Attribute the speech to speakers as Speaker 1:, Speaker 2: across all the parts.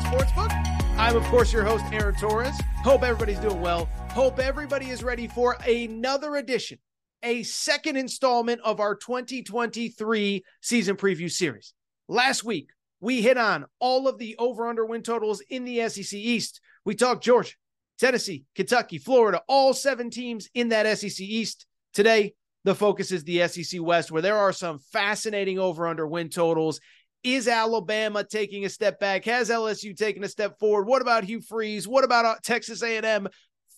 Speaker 1: Sportsbook. I'm, of course, your host, Aaron Torres. Hope everybody's doing well. Hope everybody is ready for another edition, a second installment of our 2023 season preview series. Last week, we hit on all of the over under win totals in the SEC East. We talked Georgia, Tennessee, Kentucky, Florida, all seven teams in that SEC East. Today, the focus is the SEC West, where there are some fascinating over under win totals. Is Alabama taking a step back? Has LSU taken a step forward? What about Hugh Freeze? What about uh, Texas A&M?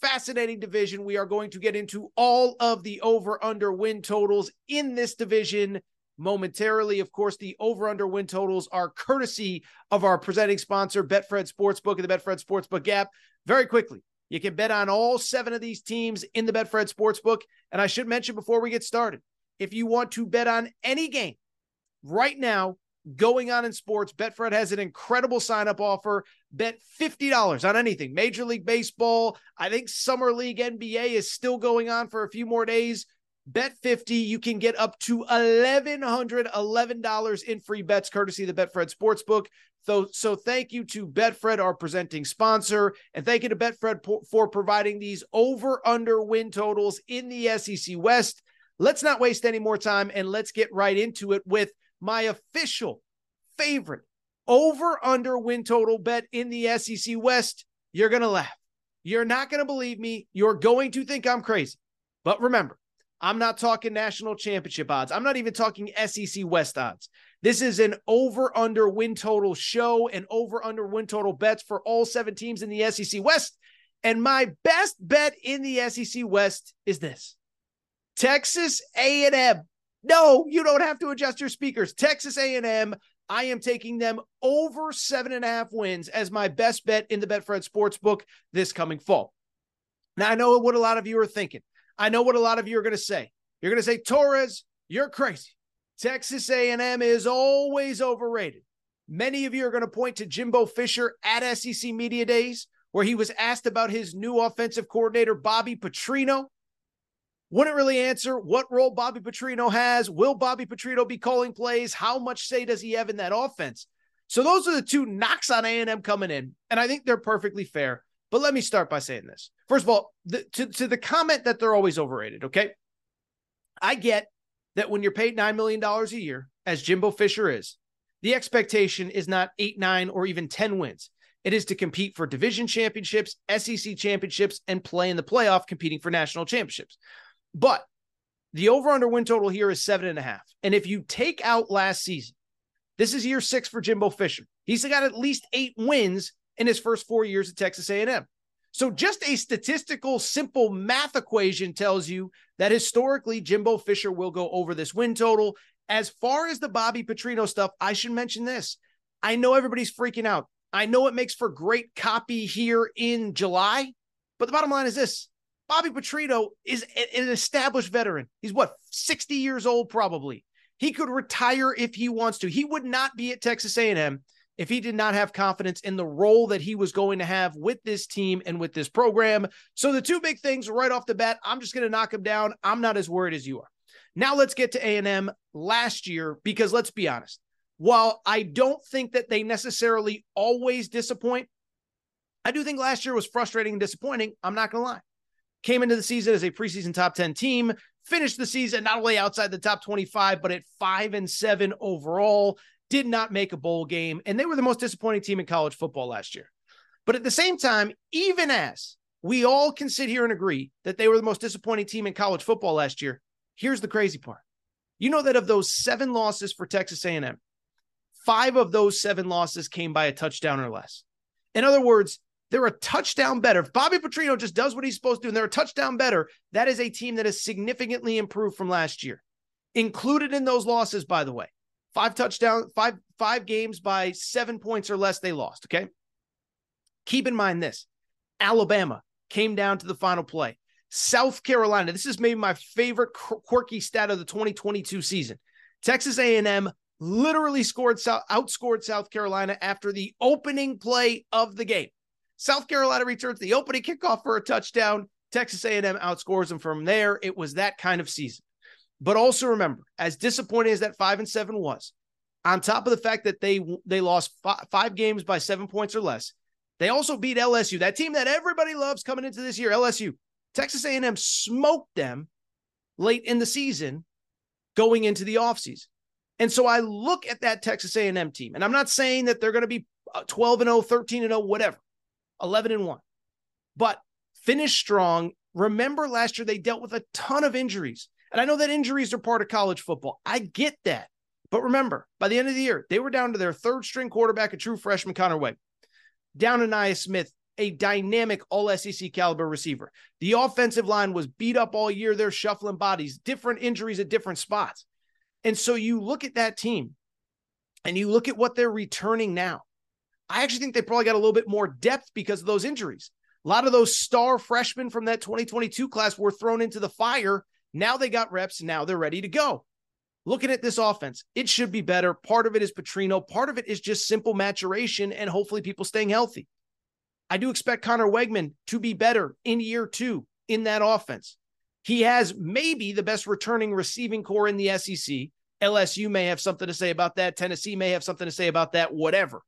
Speaker 1: Fascinating division. We are going to get into all of the over under win totals in this division momentarily. Of course, the over under win totals are courtesy of our presenting sponsor, Betfred Sportsbook and the Betfred Sportsbook app. Very quickly, you can bet on all seven of these teams in the Betfred Sportsbook. And I should mention before we get started, if you want to bet on any game right now going on in sports, Betfred has an incredible sign up offer. Bet $50 on anything. Major League Baseball, I think Summer League NBA is still going on for a few more days. Bet 50, you can get up to $1,111 in free bets courtesy of the Betfred Sportsbook. So, so thank you to Betfred, our presenting sponsor, and thank you to Betfred po- for providing these over under win totals in the SEC West. Let's not waste any more time and let's get right into it with my official favorite over under win total bet in the SEC West. You're going to laugh. You're not going to believe me. You're going to think I'm crazy. But remember, I'm not talking national championship odds. I'm not even talking SEC West odds. This is an over under win total show and over under win total bets for all seven teams in the SEC West. And my best bet in the SEC West is this. Texas A&M. No, you don't have to adjust your speakers. Texas A&M. I am taking them over seven and a half wins as my best bet in the Betfred Sportsbook this coming fall. Now I know what a lot of you are thinking. I know what a lot of you are going to say. You're going to say, Torres, you're crazy. Texas A&M is always overrated. Many of you are going to point to Jimbo Fisher at SEC Media Days, where he was asked about his new offensive coordinator, Bobby Petrino. Wouldn't really answer what role Bobby Petrino has. Will Bobby Petrino be calling plays? How much say does he have in that offense? So those are the two knocks on A&M coming in, and I think they're perfectly fair. But let me start by saying this. First of all, the, to, to the comment that they're always overrated, okay? I get that when you're paid $9 million a year, as Jimbo Fisher is, the expectation is not eight, nine, or even 10 wins. It is to compete for division championships, SEC championships, and play in the playoff competing for national championships. But the over under win total here is seven and a half. And if you take out last season, this is year six for Jimbo Fisher. He's got at least eight wins in his first four years at Texas A&M. So just a statistical, simple math equation tells you that historically Jimbo Fisher will go over this win total. As far as the Bobby Petrino stuff, I should mention this. I know everybody's freaking out. I know it makes for great copy here in July, but the bottom line is this. Bobby Petrino is an established veteran. He's what, 60 years old probably. He could retire if he wants to. He would not be at Texas A&M if he did not have confidence in the role that he was going to have with this team and with this program. So the two big things right off the bat, I'm just going to knock him down. I'm not as worried as you are. Now let's get to A&M last year because let's be honest. While I don't think that they necessarily always disappoint, I do think last year was frustrating and disappointing. I'm not going to lie. Came into the season as a preseason top 10 team, finished the season not only outside the top 25, but at five and seven overall did not make a bowl game, and they were the most disappointing team in college football last year. But at the same time, even as we all can sit here and agree that they were the most disappointing team in college football last year, here's the crazy part. You know that of those seven losses for Texas A&M, five of those seven losses came by a touchdown or less. In other words, they're a touchdown better. If Bobby Petrino just does what he's supposed to do and they're a touchdown better, that is a team that has significantly improved from last year. Included in those losses, by the way, Five touchdown, five five games by seven points or less, they lost. Okay. Keep in mind this: Alabama came down to the final play. South Carolina. This is maybe my favorite quirky stat of the 2022 season. Texas A&M literally scored outscored South Carolina after the opening play of the game. South Carolina returns the opening kickoff for a touchdown. Texas A&M outscores them from there. It was that kind of season. But also remember, as disappointing as that five and seven was, on top of the fact that they they lost five, five games by seven points or less, they also beat LSU, that team that everybody loves coming into this year. LSU, Texas A&M smoked them late in the season, going into the offseason. And so I look at that Texas A&M team, and I'm not saying that they're going to be uh, 12 and 0, 13 and 0, whatever, 11 and 1, but finish strong. Remember last year they dealt with a ton of injuries. And I know that injuries are part of college football. I get that. But remember, by the end of the year, they were down to their third string quarterback, a true freshman, Connor Wegg, down to Nia Smith, a dynamic all SEC caliber receiver. The offensive line was beat up all year. They're shuffling bodies, different injuries at different spots. And so you look at that team and you look at what they're returning now. I actually think they probably got a little bit more depth because of those injuries. A lot of those star freshmen from that 2022 class were thrown into the fire now they got reps. Now they're ready to go. Looking at this offense, it should be better. Part of it is Petrino. Part of it is just simple maturation and hopefully people staying healthy. I do expect Conner Weigman to be better in year two in that offense. He has maybe the best returning receiving core in the SEC. LSU may have something to say about that. Tennessee may have something to say about that, whatever.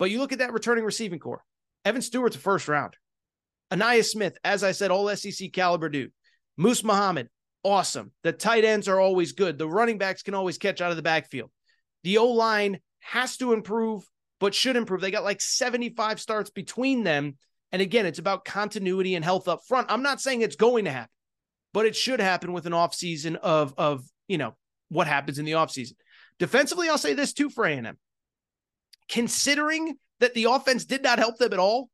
Speaker 1: But you look at that returning receiving corps. Evan Stewart's a first round. Ainias Smith, as I said, all SEC caliber dude. Moose Muhammad, awesome. The tight ends are always good. The running backs can always catch out of the backfield. The O line has to improve, but should improve. They got like 75 starts between them. And again, it's about continuity and health up front. I'm not saying it's going to happen, but it should happen with an offseason of, of, you know, what happens in the offseason. Defensively, I'll say this too for A&M. Considering that the offense did not help them at all,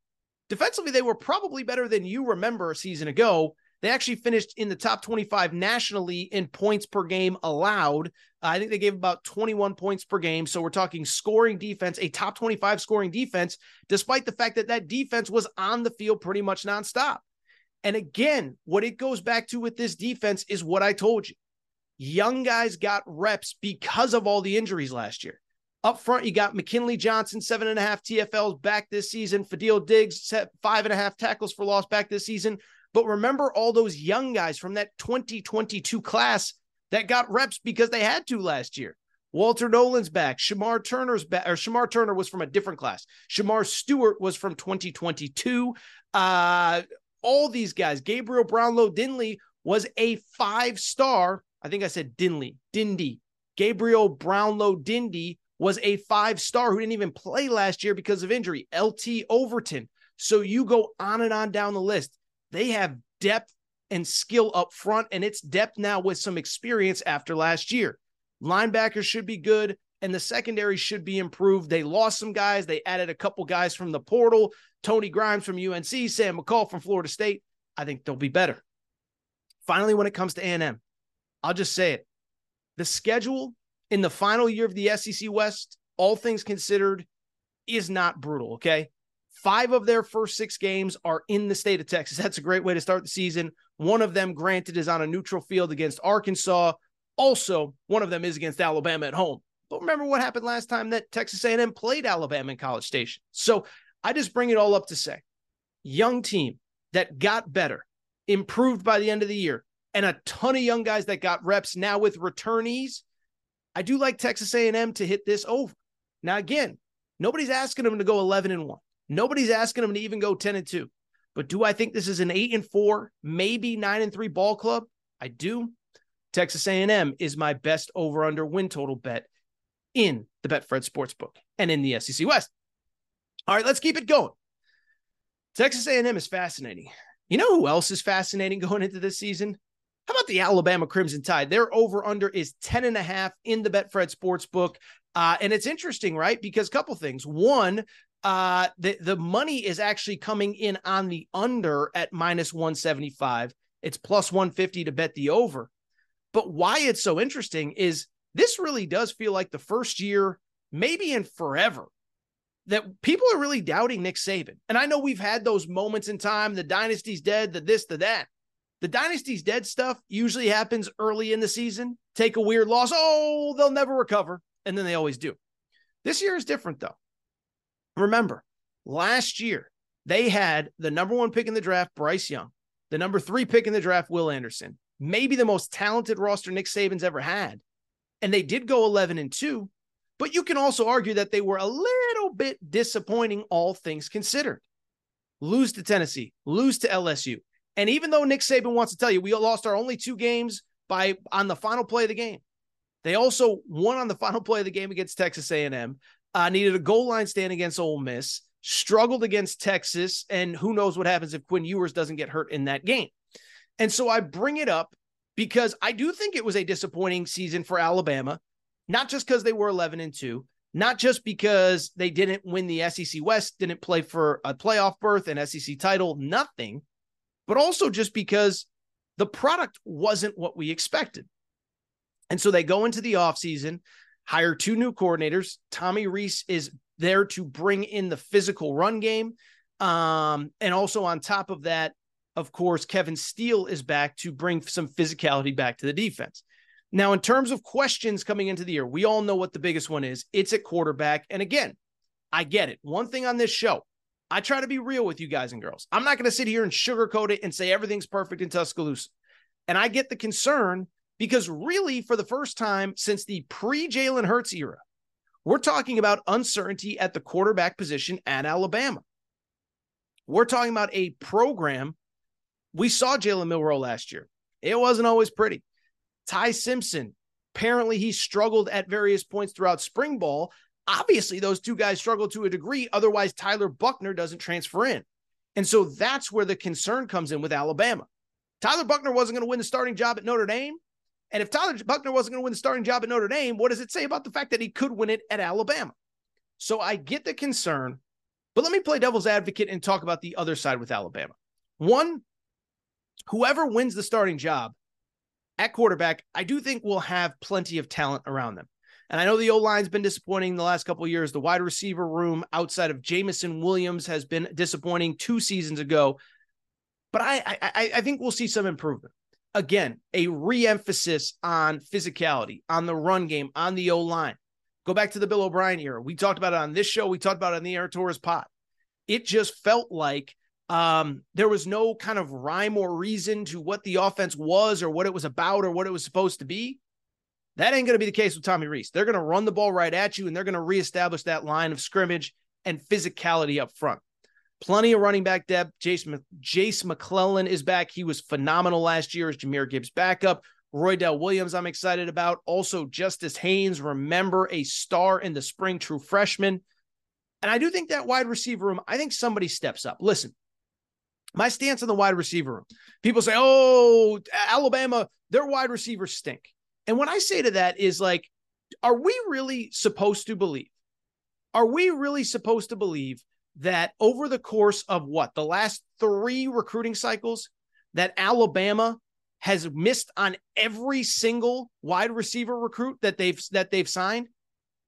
Speaker 1: defensively, they were probably better than you remember a season ago. They actually finished in the top 25 nationally in points per game allowed. I think they gave about 21 points per game. So we're talking scoring defense, a top 25 scoring defense, despite the fact that that defense was on the field pretty much nonstop. And again, what it goes back to with this defense is what I told you. Young guys got reps because of all the injuries last year. Up front, you got McKinnley Jackson, seven and a half TFLs back this season. Fadil Diggs, set five and a half tackles for loss back this season. But remember all those young guys from that 2022 class that got reps because they had to last year. Walter Nolan's back. Shamar Turner's back, or Shemar Turner was from a different class. Shamar Stewart was from 2022. Uh, all these guys. Gabriel Brownlow Dinley was a five star. I think I said Dinley, Dindy. Gabriel Brownlow Dindy was a five star who didn't even play last year because of injury. LT Overton. So you go on and on down the list. They have depth and skill up front, and it's depth now with some experience after last year. Linebackers should be good, and the secondary should be improved. They lost some guys. They added a couple guys from the portal Tony Grimes from UNC, Sam McCall from Florida State. I think they'll be better. Finally, when it comes to A&M, I'll just say it. The schedule in the final year of the SEC West, all things considered, is not brutal. Okay. Five of their first six games are in the state of Texas. That's a great way to start the season. One of them, granted, is on a neutral field against Arkansas. Also, one of them is against Alabama at home. But remember what happened last time that Texas A&M played Alabama in College Station. So I just bring it all up to say, young team that got better, improved by the end of the year, and a ton of young guys that got reps now with returnees. I do like Texas A&M to hit this over. Now again, nobody's asking them to go 11 and 1. Nobody's asking them to even go 10 and 2. But do I think this is an 8 and 4, maybe 9 and 3 ball club? I do. Texas A&M is my best over under win total bet in the Betfred Sportsbook and in the SEC West. All right, let's keep it going. Texas A&M is fascinating. You know who else is fascinating going into this season? How about the Alabama Crimson Tide? Their over under is 10 and a half in the Betfred Sportsbook. Uh, and it's interesting, right? Because a couple things. One, uh, the, the money is actually coming in on the under at minus 175. It's plus 150 to bet the over. But why it's so interesting is this really does feel like the first year, maybe in forever, that people are really doubting Nick Saban. And I know we've had those moments in time the dynasty's dead, the this, the that. The dynasty's dead stuff usually happens early in the season. Take a weird loss. Oh, they'll never recover. And then they always do. This year is different, though. Remember, last year, they had the number one pick in the draft, Bryce Young, the number three pick in the draft, Will Anderson, maybe the most talented roster Nick Saban's ever had. And they did go 11 and 2, but you can also argue that they were a little bit disappointing, all things considered. Lose to Tennessee, lose to LSU. And even though Nick Saban wants to tell you we lost our only two games by on the final play of the game, they also won on the final play of the game against Texas A&M. Uh, needed a goal line stand against Ole Miss, struggled against Texas, and who knows what happens if Quinn Ewers doesn't get hurt in that game. And so I bring it up because I do think it was a disappointing season for Alabama, not just because they were 11 and 2, not just because they didn't win the SEC West, didn't play for a playoff berth, and SEC title, nothing, but also just because the product wasn't what we expected. And so they go into the offseason, hire two new coordinators. Tommy Rees is there to bring in the physical run game. Um, and also on top of that, of course, Kevin Steele is back to bring some physicality back to the defense. Now, in terms of questions coming into the year, we all know what the biggest one is. It's at quarterback. And again, I get it. One thing on this show, I try to be real with you guys and girls. I'm not going to sit here and sugarcoat it and say everything's perfect in Tuscaloosa. And I get the concern because really, for the first time since the pre Jalen Hurts era, we're talking about uncertainty at the quarterback position at Alabama. We're talking about a program we saw Jalen Milroe last year. It wasn't always pretty. Ty Simpson, apparently he struggled at various points throughout spring ball. Obviously, those two guys struggle to a degree. Otherwise, Tyler Buchner doesn't transfer in. And so that's where the concern comes in with Alabama. Tyler Buchner wasn't going to win the starting job at Notre Dame. And if Tyler Buchner wasn't going to win the starting job at Notre Dame, what does it say about the fact that he could win it at Alabama? So I get the concern, but let me play devil's advocate and talk about the other side with Alabama. One, whoever wins the starting job at quarterback, I do think will have plenty of talent around them. And I know the O line's been disappointing the last couple years. The wide receiver room outside of Jameson Williams has been disappointing two seasons ago. But I, I, I think we'll see some improvement. Again, a re-emphasis on physicality, on the run game, on the O line. Go back to the Bill O'Brien era. We talked about it on this show. We talked about it on the Aaron Torres pot. It just felt like um, there was no kind of rhyme or reason to what the offense was or what it was about or what it was supposed to be. That ain't going to be the case with Tommy Rees. They're going to run the ball right at you and they're going to reestablish that line of scrimmage and physicality up front. Plenty of running back depth. Jace, Jase McClellan is back. He was phenomenal last year as Jahmyr Gibbs backup. Roydell Williams, I'm excited about. Also, Justice Haynes, remember a star in the spring, true freshman. And I do think that wide receiver room, I think somebody steps up. Listen, my stance on the wide receiver room. People say, "Oh, Alabama, their wide receivers stink." And what I say to that is like, are we really supposed to believe? Are we really supposed to believe that over the course of what the last three recruiting cycles, that Alabama has missed on every single wide receiver recruit that they've that they've signed?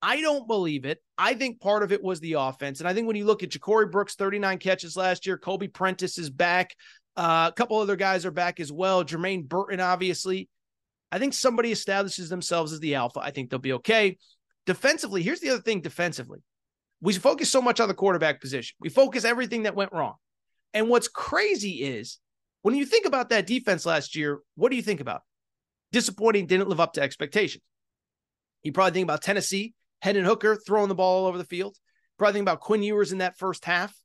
Speaker 1: I don't believe it. I think part of it was the offense. And I think when you look at Ja'Corey Brooks, 39 catches last year, Kobe Prentice is back. Uh, a couple other guys are back as well. Jermaine Burton, obviously. I think somebody establishes themselves as the alpha. I think they'll be okay. Defensively, here's the other thing defensively. We focus so much on the quarterback position. We focus everything that went wrong. And what's crazy is when you think about that defense last year, what do you think about? Disappointing, didn't live up to expectations. You probably think about Tennessee, Hendon Hooker throwing the ball all over the field. Probably think about Quinn Ewers in that first half.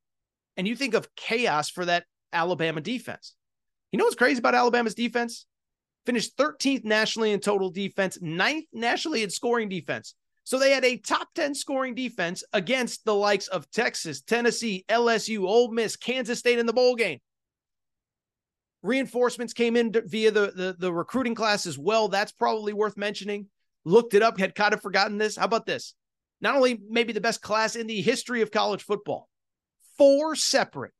Speaker 1: And you think of chaos for that Alabama defense. You know what's crazy about Alabama's defense? Finished 13th nationally in total defense, ninth nationally in scoring defense. So they had a top 10 scoring defense against the likes of Texas, Tennessee, LSU, Ole Miss, Kansas State in the bowl game. Reinforcements came in via the, the, the recruiting class as well. That's probably worth mentioning. Looked it up, had kind of forgotten this. How about this? Not only maybe the best class in the history of college football, four separate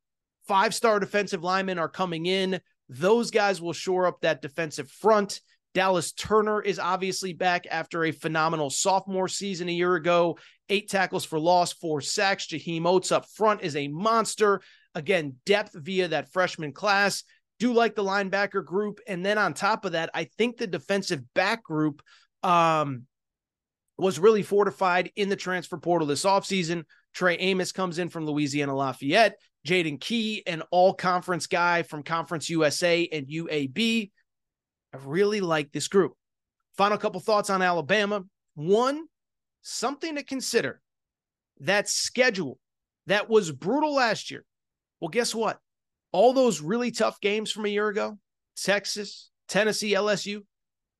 Speaker 1: five star defensive linemen are coming in. Those guys will shore up that defensive front. Dallas Turner is obviously back after a phenomenal sophomore season a year ago. Eight tackles for loss, four sacks. Jaheim Oatis up front is a monster. Again, depth via that freshman class. Do like the linebacker group. And then on top of that, I think the defensive back group um, was really fortified in the transfer portal this offseason. Trey Amos comes in from Louisiana Lafayette. Jaden Key, an all conference guy from Conference USA and UAB. I really like this group. Final couple thoughts on Alabama. One, something to consider that schedule that was brutal last year. Well, guess what? All those really tough games from a year ago, Texas, Tennessee, LSU,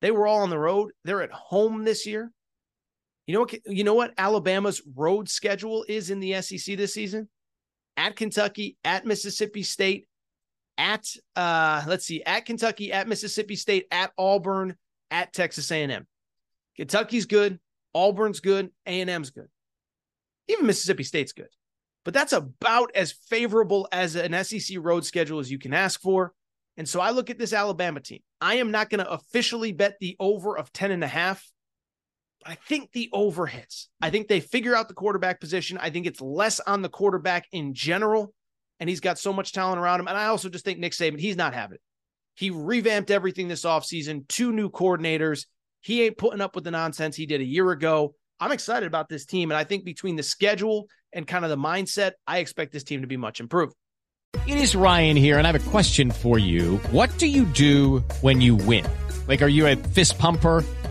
Speaker 1: they were all on the road. They're at home this year. You know what? You know what Alabama's road schedule is in the SEC this season? At Kentucky, at Mississippi State, at uh let's see at kentucky at mississippi state at auburn at texas a&m kentucky's good auburn's good a&m's good. Even mississippi state's good. But that's about as favorable as an sec road schedule as you can ask for. And so i look at this alabama team. I am not going to officially bet the over of 10 and a half i think the over hits i think they figure out the quarterback position i think it's less on the quarterback in general and he's got so much talent around him. And I also just think Nick Saban, he's not having it. He revamped everything this offseason, two new coordinators. He ain't putting up with the nonsense he did a year ago. I'm excited about this team. And I think between the schedule and kind of the mindset, I expect this team to be much improved.
Speaker 2: It is Ryan here, and I have a question for you. What do you do when you win? Like, are you a fist pumper?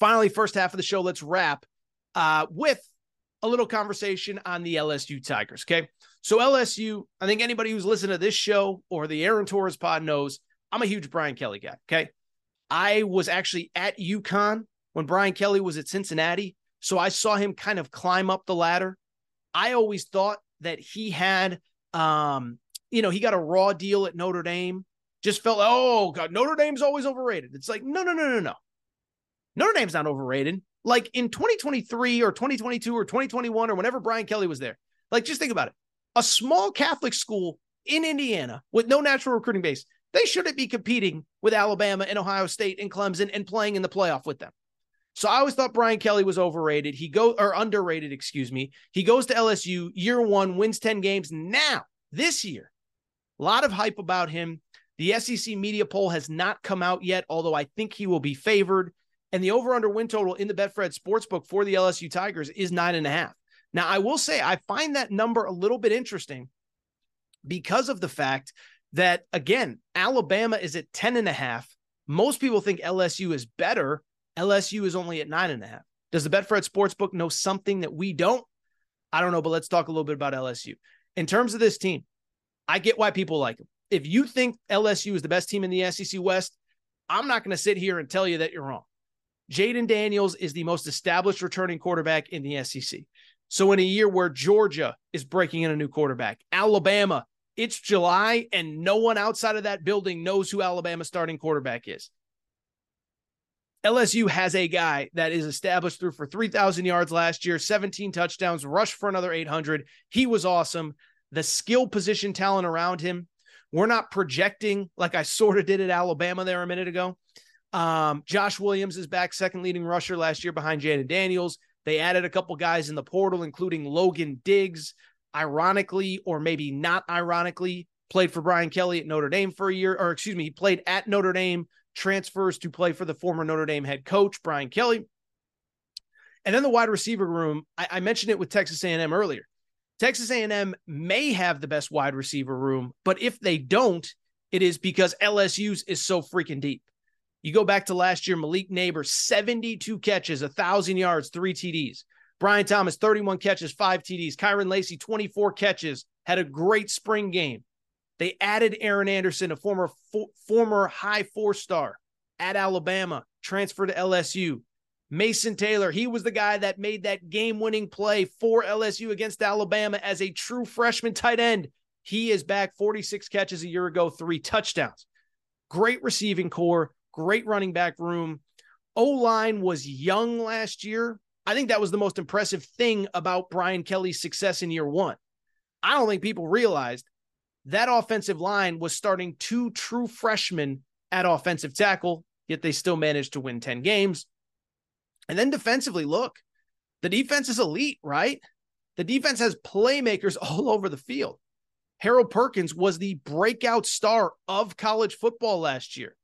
Speaker 1: Finally, first half of the show, let's wrap uh, with a little conversation on the LSU Tigers. Okay. So, LSU, I think anybody who's listened to this show or the Aaron Torres pod knows I'm a huge Brian Kelly guy. Okay. I was actually at UConn when Brian Kelly was at Cincinnati. So I saw him kind of climb up the ladder. I always thought that he had, um, you know, he got a raw deal at Notre Dame. Just felt, oh God, Notre Dame's always overrated. It's like, no, no, no, no, no. Notre Dame's not overrated. Like in 2023 or 2022 or 2021 or whenever Brian Kelly was there, like just think about it. A small Catholic school in Indiana with no natural recruiting base, they shouldn't be competing with Alabama and Ohio State and Clemson and playing in the playoff with them. So I always thought Brian Kelly was overrated. He go or underrated, excuse me. He goes to LSU year one, wins 10 games. Now This year, a lot of hype about him. The SEC media poll has not come out yet, although I think he will be favored. And the over under win total in the Betfred Sportsbook for the LSU Tigers is nine and a half. Now, I will say I find that number a little bit interesting because of the fact that, again, Alabama is at 10 and a half. Most people think LSU is better. LSU is only at nine and a half. Does the Betfred Sportsbook know something that we don't? I don't know, but let's talk a little bit about LSU. In terms of this team, I get why people like them. If you think LSU is the best team in the SEC West, I'm not going to sit here and tell you that you're wrong. Jayden Daniels is the most established returning quarterback in the SEC. So, in a year where Georgia is breaking in a new quarterback, Alabama, it's July and no one outside of that building knows who Alabama's starting quarterback is. LSU has a guy that is established through for 3,000 yards last year, 17 touchdowns, rushed for another 800. He was awesome. The skill position talent around him, we're not projecting like I sort of did at Alabama there a minute ago. Um, Josh Williams is back, second leading rusher last year behind Jayden Daniels. They added a couple guys in the portal, including Logan Diggs. Ironically, or maybe not ironically, played for Brian Kelly at Notre Dame for a year, or excuse me, he played at Notre Dame transfers to play for the former Notre Dame head coach Brian Kelly. And then the wide receiver room, I, I mentioned it with Texas A&M earlier. Texas A&M may have the best wide receiver room, but if they don't, it is because LSU's is so freaking deep. You go back to last year, Malik Nabers, 72 catches, 1,000 yards, three TDs. Brian Thomas, 31 catches, five TDs. Kyren Lacy, 24 catches, had a great spring game. They added Aaron Anderson, a former former high four star at Alabama, transferred to LSU. Mason Taylor, he was the guy that made that game winning play for LSU against Alabama as a true freshman tight end. He is back 46 catches a year ago, three touchdowns. Great receiving core, great running back room. O line was young last year. I think that was the most impressive thing about Brian Kelly's success in year one. I don't think people realized that offensive line was starting two true freshmen at offensive tackle, yet they still managed to win 10 games. And then defensively, look, the defense is elite, right? The defense has playmakers all over the field. Harold Perkins was the breakout star of college football last year.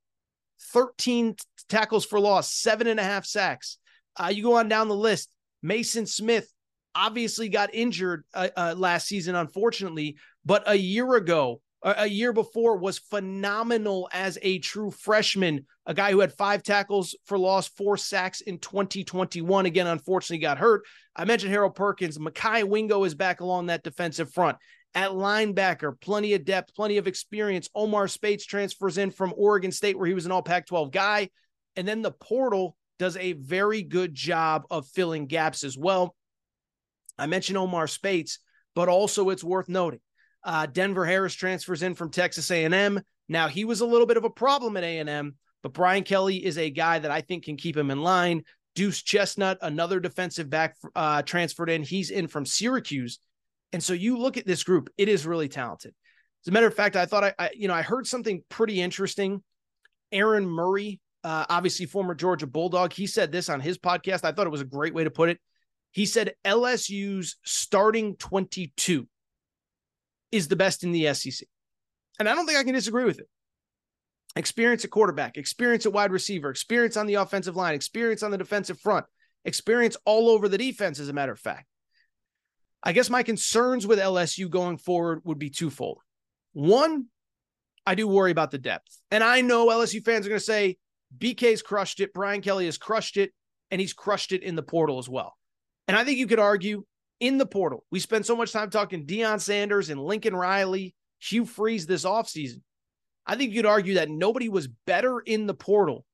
Speaker 1: 13 tackles for loss, seven and a half sacks. Uh, you go on down the list. Mason Smith obviously got injured uh, uh, last season, unfortunately, but a year ago, a year before, was phenomenal as a true freshman. A guy who had five tackles for loss, four sacks in 2021. Again, unfortunately, got hurt. I mentioned Harold Perkins. Mekhi Wingo is back along that defensive front. At linebacker, plenty of depth, plenty of experience. Omar Speights transfers in from Oregon State, where he was an all Pac 12 guy. And then the portal does a very good job of filling gaps as well. I mentioned Omar Speights, but also it's worth noting uh, Denver Harris transfers in from Texas A&M. Now he was a little bit of a problem at A&M, but Brian Kelly is a guy that I think can keep him in line. Duce Chestnut, another defensive back uh, transferred in. He's in from Syracuse, and so you look at this group; it is really talented. As a matter of fact, I thought I, I you know, I heard something pretty interesting. Aaron Murray, uh, obviously former Georgia Bulldog, he said this on his podcast. I thought it was a great way to put it. He said LSU's starting 22 is the best in the SEC. And I don't think I can disagree with it. Experience at quarterback, experience at wide receiver, experience on the offensive line, experience on the defensive front, experience all over the defense, as a matter of fact. I guess my concerns with LSU going forward would be twofold. One, I do worry about the depth. And I know LSU fans are going to say BK's crushed it, Brian Kelly has crushed it, and he's crushed it in the portal as well. And I think you could argue in the portal. We spent so much time talking Deion Sanders and Lincoln Riley, Hugh Freeze this offseason. I think you'd argue that nobody was better in the portal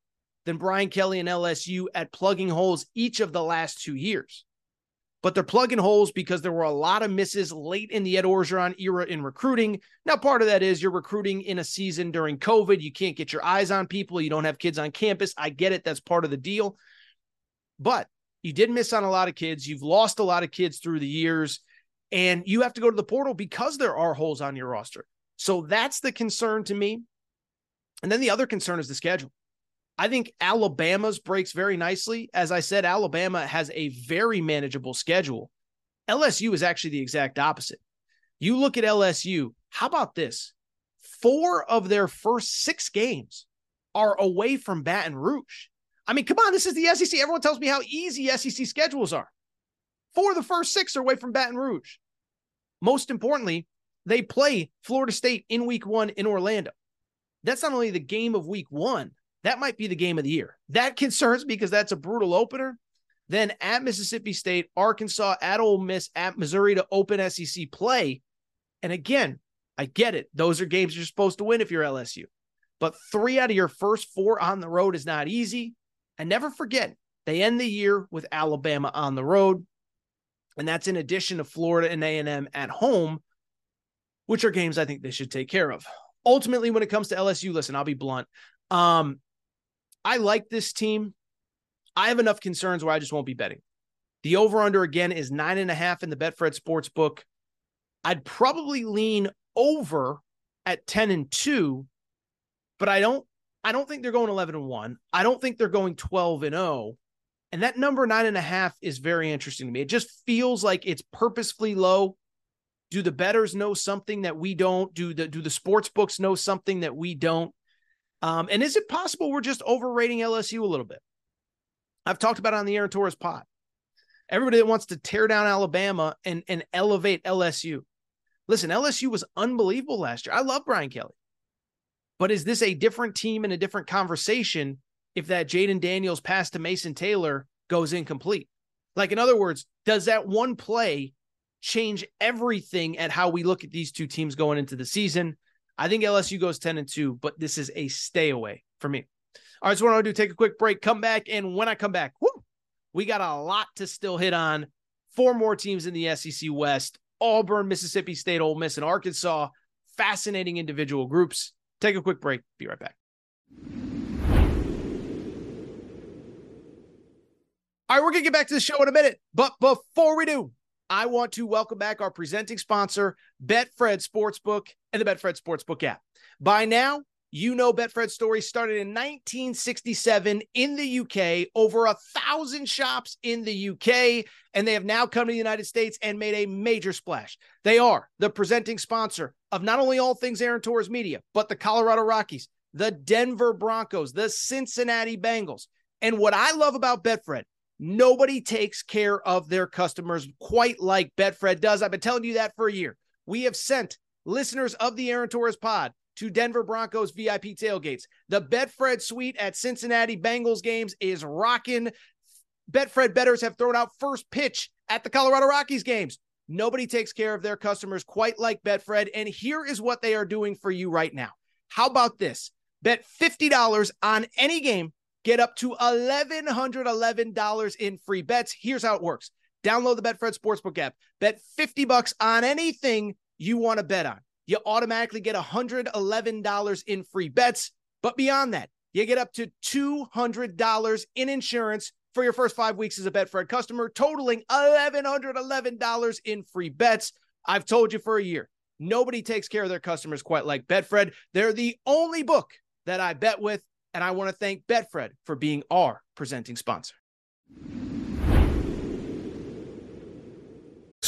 Speaker 1: than Brian Kelly and LSU at plugging holes each of the last two years. But they're plugging holes because there were a lot of misses late in the Ed Orgeron era in recruiting. Now, part of that is you're recruiting in a season during COVID. You can't get your eyes on people. You don't have kids on campus. I get it. That's part of the deal. But you did miss on a lot of kids. You've lost a lot of kids through the years, and you have to go to the portal because there are holes on your roster. So that's the concern to me. And then the other concern is the schedule. I think Alabama's breaks very nicely. As I said, Alabama has a very manageable schedule. LSU is actually the exact opposite. You look at LSU, How about this? Four of their first six games are away from Baton Rouge. I mean, come on, this is the SEC. Everyone tells me how easy SEC schedules are. Four of the first six are away from Baton Rouge. Most importantly, they play Florida State in week one in Orlando. That's not only the game of week one, that might be the game of the year. That concerns me because that's a brutal opener. Then at Mississippi State, Arkansas, at Ole Miss, at Missouri to open SEC play. And again, I get it. Those are games you're supposed to win if you're LSU. But three out of your first four on the road is not easy. And never forget, they end the year with Alabama on the road. And that's in addition to Florida and A&M at home, which are games I think they should take care of. Ultimately, when it comes to LSU, listen, I'll be blunt. Um, I like this team. I have enough concerns where I just won't be betting. The over under again is nine and a half in the Betfred sports book. I'd probably lean over at 10 and 2, but I don't I don't think they're going 11 and 1. I don't think they're going 12 and 0. And that number nine and a half is very interesting to me. It just feels like it's purposefully low. Do the betters know something that we don't? Do the do the sports books know something that we don't? Um, and is it possible we're just overrating LSU a little bit? I've talked about it on the Aaron Torres pod. Everybody that wants to tear down Alabama and, and elevate LSU. Listen, LSU was unbelievable last year. I love Brian Kelly. But is this a different team and a different conversation if that Jayden Daniels pass to Mason Taylor goes incomplete? Like, in other words, does that one play change everything at how we look at these two teams going into the season? I think LSU goes 10 and 2, but this is a stay away for me. All right, so what I want to do, take a quick break, come back, and when I come back, whoo, we got a lot to still hit on. Four more teams in the SEC West Auburn, Mississippi State, Ole Miss, and Arkansas. Fascinating individual groups. Take a quick break. Be right back. All right, we're going to get back to the show in a minute. But before we do, I want to welcome back our presenting sponsor, Betfred Sportsbook and the Betfred Sportsbook app. By now, you know Betfred's story started in 1967 in the UK, over a thousand shops in the UK, and they have now come to the United States and made a major splash. They are the presenting sponsor of not only all things Aaron Torres Media, but the Colorado Rockies, the Denver Broncos, the Cincinnati Bengals. And what I love about Betfred, nobody takes care of their customers quite like Betfred does. I've been telling you that for a year. We have sent listeners of the Aaron Torres pod to Denver Broncos VIP tailgates. The Betfred suite at Cincinnati Bengals games is rocking. Betfred betters have thrown out first pitch at the Colorado Rockies games. Nobody takes care of their customers quite like Betfred. And here is what they are doing for you right now. How about this? Bet $50 on any game, get up to $1,111 in free bets. Here's how it works download the Betfred Sportsbook app, bet 50 bucks on anything you want to bet on you automatically get $111 in free bets. But beyond that, you get up to $200 in insurance for your first five weeks as a Betfred customer, totaling $1,111 in free bets. I've told you for a year, nobody takes care of their customers quite like Betfred. They're the only book that I bet with, and I want to thank Betfred for being our presenting sponsor.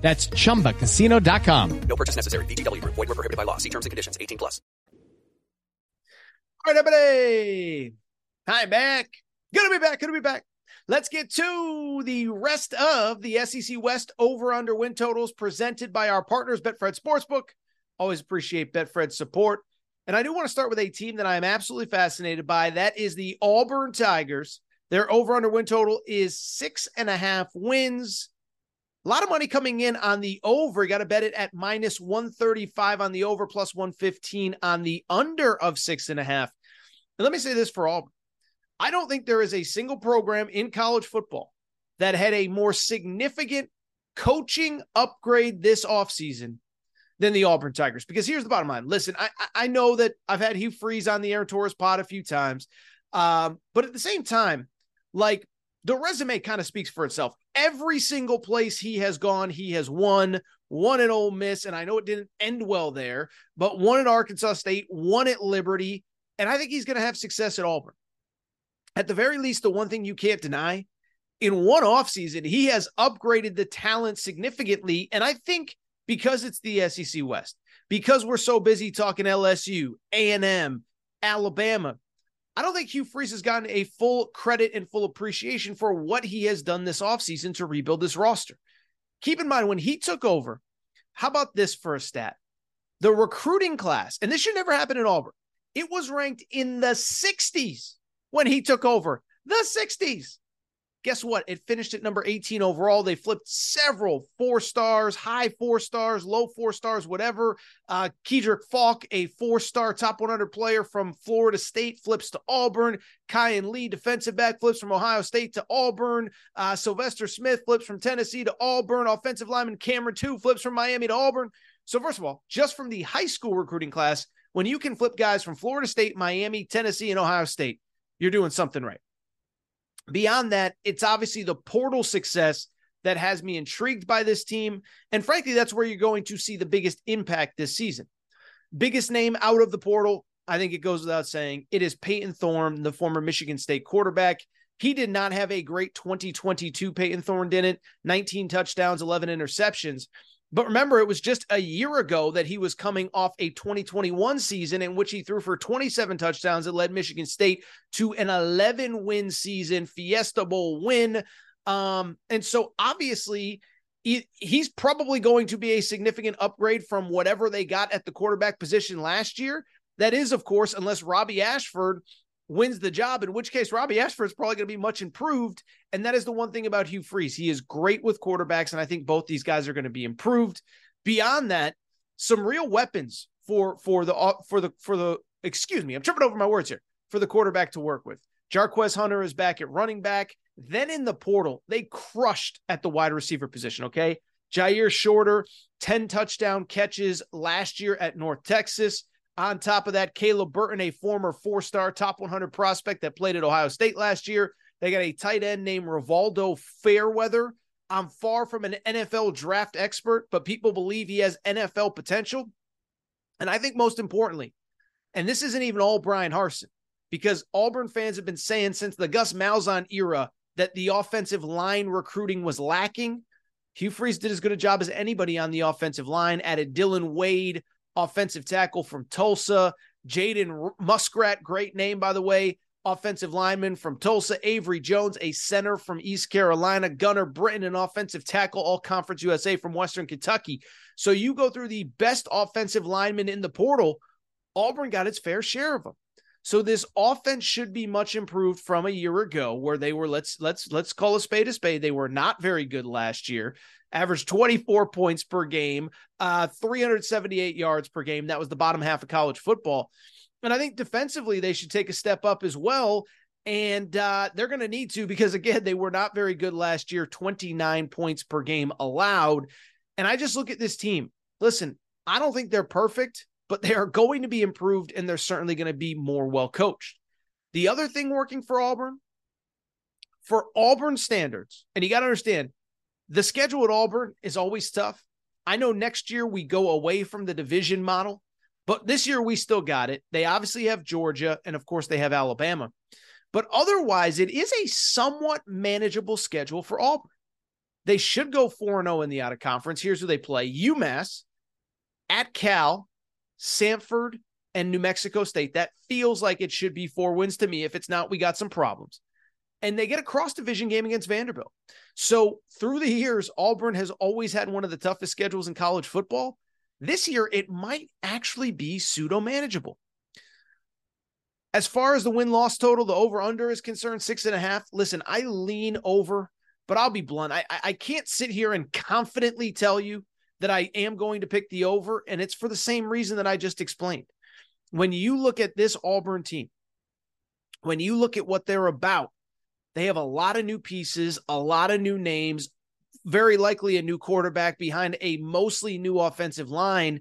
Speaker 2: That's chumbacasino.com.
Speaker 3: No purchase necessary. VGW Group. Void were prohibited by law. See terms and conditions. 18 plus.
Speaker 1: All right, everybody. Hi, back. Good to be back. Good to be back. Let's get to the rest of the SEC West over under win totals presented by our partners, Betfred Sportsbook. Always appreciate Betfred's support. And I do want to start with a team that I am absolutely fascinated by. That is the Auburn Tigers. Their over under win total is six and a half wins. A lot of money coming in on the over. You got to bet it at minus 135 on the over, plus 115 on the under of six and a half. And let me say this for Auburn I don't think there is a single program in college football that had a more significant coaching upgrade this offseason than the Auburn Tigers. Because here's the bottom line. Listen, I I know that I've had Hugh Freeze on the Aaron Torres pod a few times. Um, but at the same time, like the resume kind of speaks for itself. Every single place he has gone, he has won. One at Ole Miss, and I know it didn't end well there, but one at Arkansas State, one at Liberty, and I think he's going to have success at Auburn. At the very least, the one thing you can't deny in one offseason, he has upgraded the talent significantly. And I think because it's the SEC West, because we're so busy talking LSU, A&M, Alabama, I don't think Hugh Freeze has gotten a full credit and full appreciation for what he has done this offseason to rebuild this roster. Keep in mind, when he took over, how about this for a stat? The recruiting class, and this should never happen in Auburn, it was ranked in the 60s when he took over. The 60s. Guess what? It finished at number 18 overall. They flipped several four stars, high four stars, low four stars, whatever. Uh, Keldric Faulk, a four star top 100 player from Florida State, flips to Auburn. Kayin Lee, defensive back, flips from Ohio State to Auburn. Uh, Sylvester Smith flips from Tennessee to Auburn. Offensive lineman Cameron Two flips from Miami to Auburn. So, first of all, just from the high school recruiting class, when you can flip guys from Florida State, Miami, Tennessee, and Ohio State, you're doing something right. Beyond that, it's obviously the portal success that has me intrigued by this team. And frankly, that's where you're going to see the biggest impact this season. Biggest name out of the portal, I think it goes without saying, it is Payton Thorne, the former Michigan State quarterback. He did not have a great 2022. Payton Thorne didn't. 19 touchdowns, 11 interceptions. But remember, it was just a year ago that he was coming off a 2021 season in which he threw for 27 touchdowns and led Michigan State to an 11 win season, Fiesta Bowl win. Um, and so obviously, he, he's probably going to be a significant upgrade from whatever they got at the quarterback position last year. That is, of course, unless Robbie Ashford wins the job, in which case Robbie Ashford is probably going to be much improved. And that is the one thing about Hugh Freeze. He is great with quarterbacks, and I think both these guys are going to be improved. Beyond that, some real weapons for for the uh, for the for the excuse me, I'm tripping over my words here for the quarterback to work with. Jarquez Hunter is back at running back. Then in the portal, they crushed at the wide receiver position. Okay. Jyaire Shorter, 10 touchdown catches last year at North Texas. On top of that, Caleb Burton, a former four star top 100 prospect that played at Ohio State last year. They got a tight end named Rivaldo Fairweather. I'm far from an NFL draft expert, but people believe he has NFL potential. And I think most importantly, and this isn't even all Bryan Harsin, because Auburn fans have been saying since the Gus Malzahn era that the offensive line recruiting was lacking. Hugh Freeze did as good a job as anybody on the offensive line, added Dillon Wade, offensive tackle from Tulsa. Jaden Muskrat, great name, by the way, offensive lineman from Tulsa. Avery Jones, a center from East Carolina. Gunner Britton, an offensive tackle, all conference USA from Western Kentucky. So you go through the best offensive linemen in the portal. Auburn got its fair share of them. So this offense should be much improved from a year ago where they were let's let's let's call a spade a spade. They were not very good last year averaged 24 points per game, uh, 378 yards per game. That was the bottom half of college football. And I think defensively, they should take a step up as well. And uh, they're going to need to because, again, they were not very good last year, 29 points per game allowed. And I just look at this team. Listen, I don't think they're perfect, but they are going to be improved and they're certainly going to be more well coached. The other thing working for Auburn, for Auburn standards, and you got to understand, the schedule at Auburn is always tough. I know next year we go away from the division model, but this year we still got it. They obviously have Georgia, and of course, they have Alabama. But otherwise, it is a somewhat manageable schedule for Auburn. They should go 4 0 in the out of conference. Here's who they play UMass, at Cal, Samford, and New Mexico State. That feels like it should be four wins to me. If it's not, we got some problems and they get a cross division game against Vanderbilt. So through the years, Auburn has always had one of the toughest schedules in college football. This year, it might actually be pseudo manageable. As far as the win loss total, the over under is concerned, six and a half. Listen, I lean over, but I'll be blunt. I, I can't sit here and confidently tell you that I am going to pick the over, and it's for the same reason that I just explained. When you look at this Auburn team, when you look at what they're about, they have a lot of new pieces, a lot of new names, very likely a new quarterback behind a mostly new offensive line.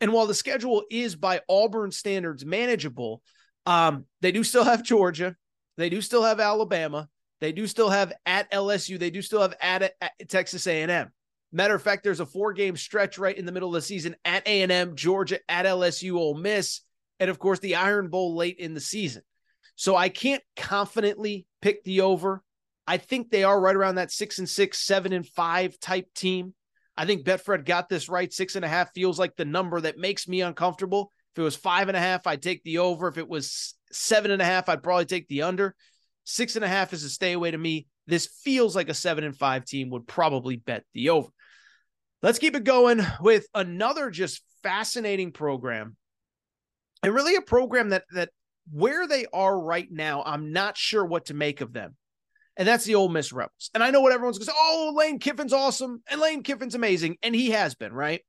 Speaker 1: And while the schedule is by Auburn standards manageable, um, they do still have Georgia. They do still have Alabama. They do still have at LSU. They do still have at, at Texas A&M. Matter of fact, there's a four-game stretch right in the middle of the season at A&M, Georgia, at LSU, Ole Miss, and of course the Iron Bowl late in the season. So I can't confidently pick the over. I think they are right around that six and six, seven and five type team. I think Betfred got this right. Six and a half feels like the number that makes me uncomfortable. If it was five and a half, I'd take the over. If it was seven and a half, I'd probably take the under. Six and a half is a stay away to me. This feels like a seven and five team would probably bet the over. Let's keep it going with another just fascinating program. And really a program that that where they are right now, I'm not sure what to make of them. And that's the Ole Miss Rebels. And I know what everyone's going to say. Oh, Lane Kiffin's awesome. And Lane Kiffin's amazing. And he has been, right?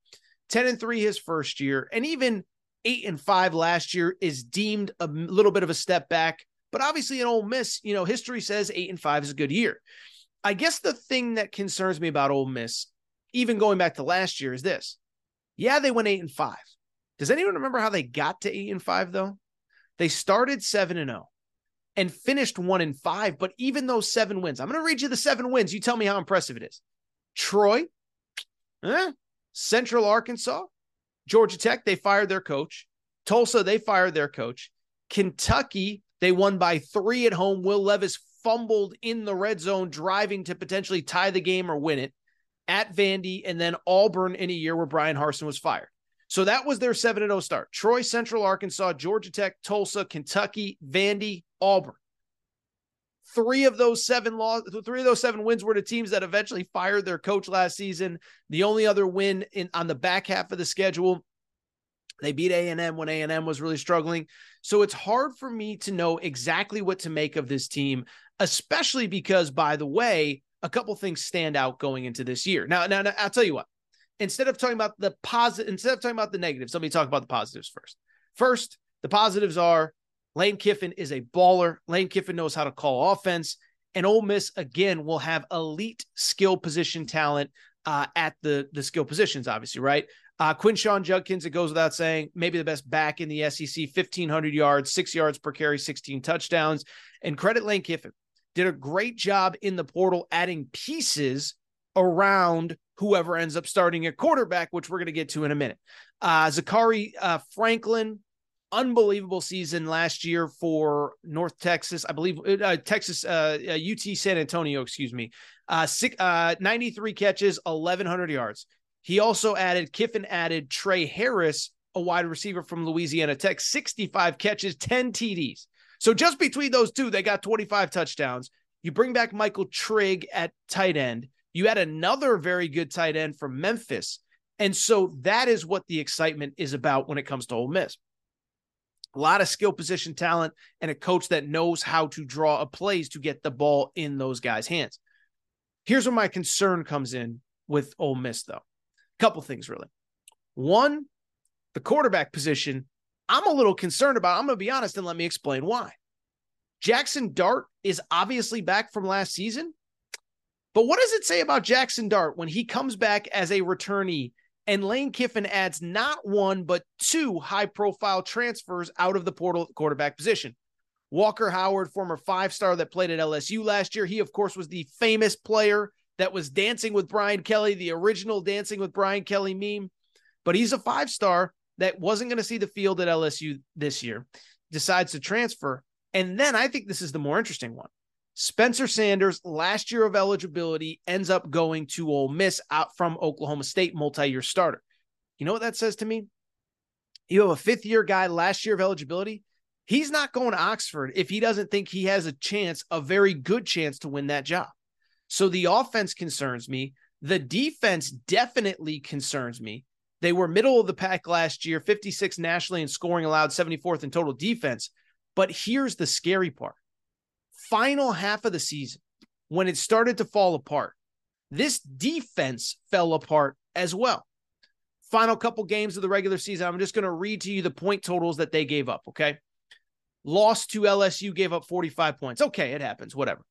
Speaker 1: 10 and 3 his first year. And even eight and five last year is deemed a little bit of a step back. But obviously, in Ole Miss, you know, history says eight and five is a good year. I guess the thing that concerns me about Ole Miss, even going back to last year, is this. Yeah, they went eight and five. Does anyone remember how they got to eight and five, though? They started seven and zero oh and finished one and five. But even those seven wins, I'm going to read you the seven wins. You tell me how impressive it is. Troy, eh, Central Arkansas, Georgia Tech, they fired their coach. Tulsa, they fired their coach. Kentucky, they won by three at home. Will Levis fumbled in the red zone, driving to potentially tie the game or win it at Vandy, and then Auburn in a year where Bryan Harsin was fired. So that was their 7 0 start. Troy, Central Arkansas, Georgia Tech, Tulsa, Kentucky, Vandy, Auburn. Three of those seven loss, three of those seven wins were to teams that eventually fired their coach last season. The only other win in on the back half of the schedule, they beat A&M when A&M was really struggling. So it's hard for me to know exactly what to make of this team, especially because, by the way, a couple things stand out going into this year. Now, now, now I'll tell you what. Instead of talking about the positive, instead of talking about the negatives, let me talk about the positives first. First, the positives are Lane Kiffin is a baller. Lane Kiffin knows how to call offense. And Ole Miss, again, will have elite skill position talent uh, at the, the skill positions, obviously, right? Uh, Quinshon Judkins, it goes without saying, maybe the best back in the SEC, 1,500 yards, six yards per carry, 16 touchdowns. And credit Lane Kiffin. Did a great job in the portal adding pieces around whoever ends up starting at quarterback, which we're going to get to in a minute. Uh, Zakhari uh, Franklin, unbelievable season last year for North Texas. I believe uh, Texas, uh, UT uh, San Antonio, excuse me. Uh, six, uh, 93 catches, 1,100 yards. He also added, Kiffin added Trey Harris, a wide receiver from Louisiana Tech, 65 catches, 10 TDs. So just between those two, they got 25 touchdowns. You bring back Michael Trigg at tight end. You had another very good tight end from Memphis. And so that is what the excitement is about when it comes to Ole Miss a lot of skill position talent, and a coach that knows how to draw a plays to get the ball in those guys' hands. Here's where my concern comes in with Ole Miss, though. A couple things, really. One, the quarterback position, I'm a little concerned about. I'm going to be honest and let me explain why. Jackson Dart is obviously back from last season. But what does it say about Jackson Dart when he comes back as a returnee and Lane Kiffin adds not one, but two high profile transfers out of the portal quarterback position. Walker Howard, former five star that played at LSU last year. He, of course, was the famous player that was dancing with Brian Kelly, the original Dancing with Brian Kelly meme. But he's a five star that wasn't going to see the field at LSU this year, decides to transfer. And then I think this is the more interesting one. Spencer Sanders, last year of eligibility, ends up going to Ole Miss out from Oklahoma State, multi year starter. You know what that says to me? You have a fifth year guy, last year of eligibility. He's not going to Oxford if he doesn't think he has a chance, a very good chance to win that job. So the offense concerns me. The defense definitely concerns me. They were middle of the pack last year, 56 nationally in scoring allowed, 74th in total defense. But here's the scary part final half of the season, when it started to fall apart, this defense fell apart as well. Final couple games of the regular season, I'm just going to read to you the point totals that they gave up. Okay. Lost to LSU, gave up 45 points. Okay, it happens, whatever.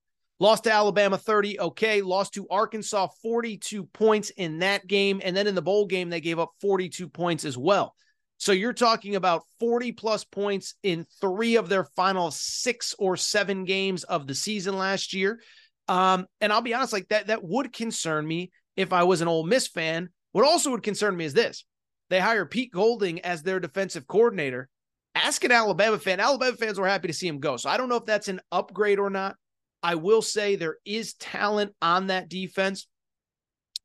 Speaker 1: Lost to Alabama 30. Okay. Lost to Arkansas 42 points in that game. And then in the bowl game, they gave up 42 points as well. So you're talking about 40 plus points in three of their final six or seven games of the season last year. Um, and I'll be honest, like that, that would concern me if I was an Ole Miss fan. What also would concern me is this they hire Pete Golding as their defensive coordinator. Ask an Alabama fan. Alabama fans were happy to see him go. So I don't know if that's an upgrade or not. I will say there is talent on that defense.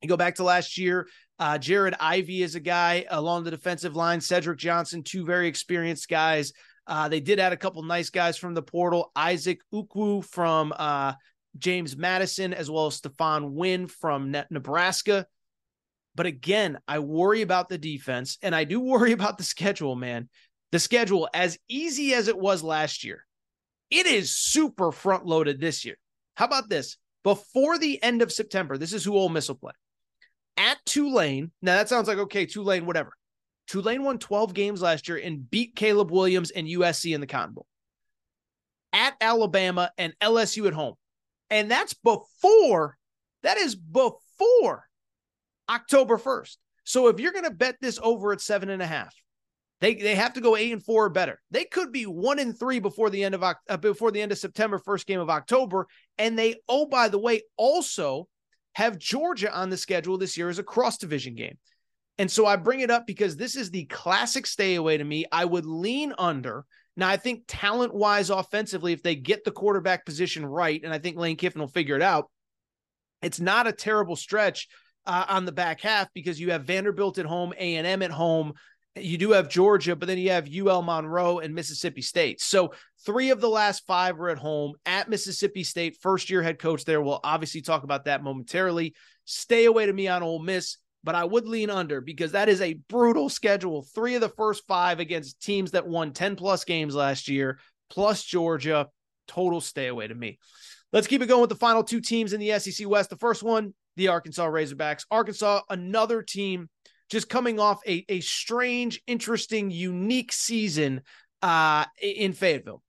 Speaker 1: You go back to last year, uh, Jared Ivey is a guy along the defensive line. Cedric Johnson, two very experienced guys. Uh, they did add a couple nice guys from the portal. Isaac Ukwu from uh, James Madison, as well as Stephon Wynn from Nebraska. But again, I worry about the defense and I do worry about the schedule, man. The schedule, as easy as it was last year, it is super front loaded this year. How about this? Before the end of September, this is who Ole Miss will play at Tulane. Now that sounds like okay, Tulane, whatever. Tulane won 12 games last year and beat Caleb Williams and USC in the Cotton Bowl. At Alabama and LSU at home. And that's before, that is before October 1st. So if you're going to bet this over at seven and a half, they they have to go eight and four or better. They could be one and three before the end of uh, before the end of September, first game of October. And they oh by the way also have Georgia on the schedule this year as a cross division game. And so I bring it up because this is the classic stay away to me. I would lean under. Now, I think talent wise, offensively, if they get the quarterback position right, and I think Lane Kiffin will figure it out, it's not a terrible stretch uh, on the back half because you have Vanderbilt at home, A and M at home, you do have Georgia, but then you have UL Monroe and Mississippi State. So three of the last five are at home at Mississippi State. First year head coach there. We'll obviously talk about that momentarily. Stay away to me on Ole Miss, but I would lean under because that is a brutal schedule. Three of the first five against teams that won 10 plus games last year, plus Georgia. Total stay away to me. Let's keep it going with the final two teams in the SEC West. The first one, the Arkansas Razorbacks. Arkansas, another team just coming off a, a strange, interesting, unique season uh, in Fayetteville.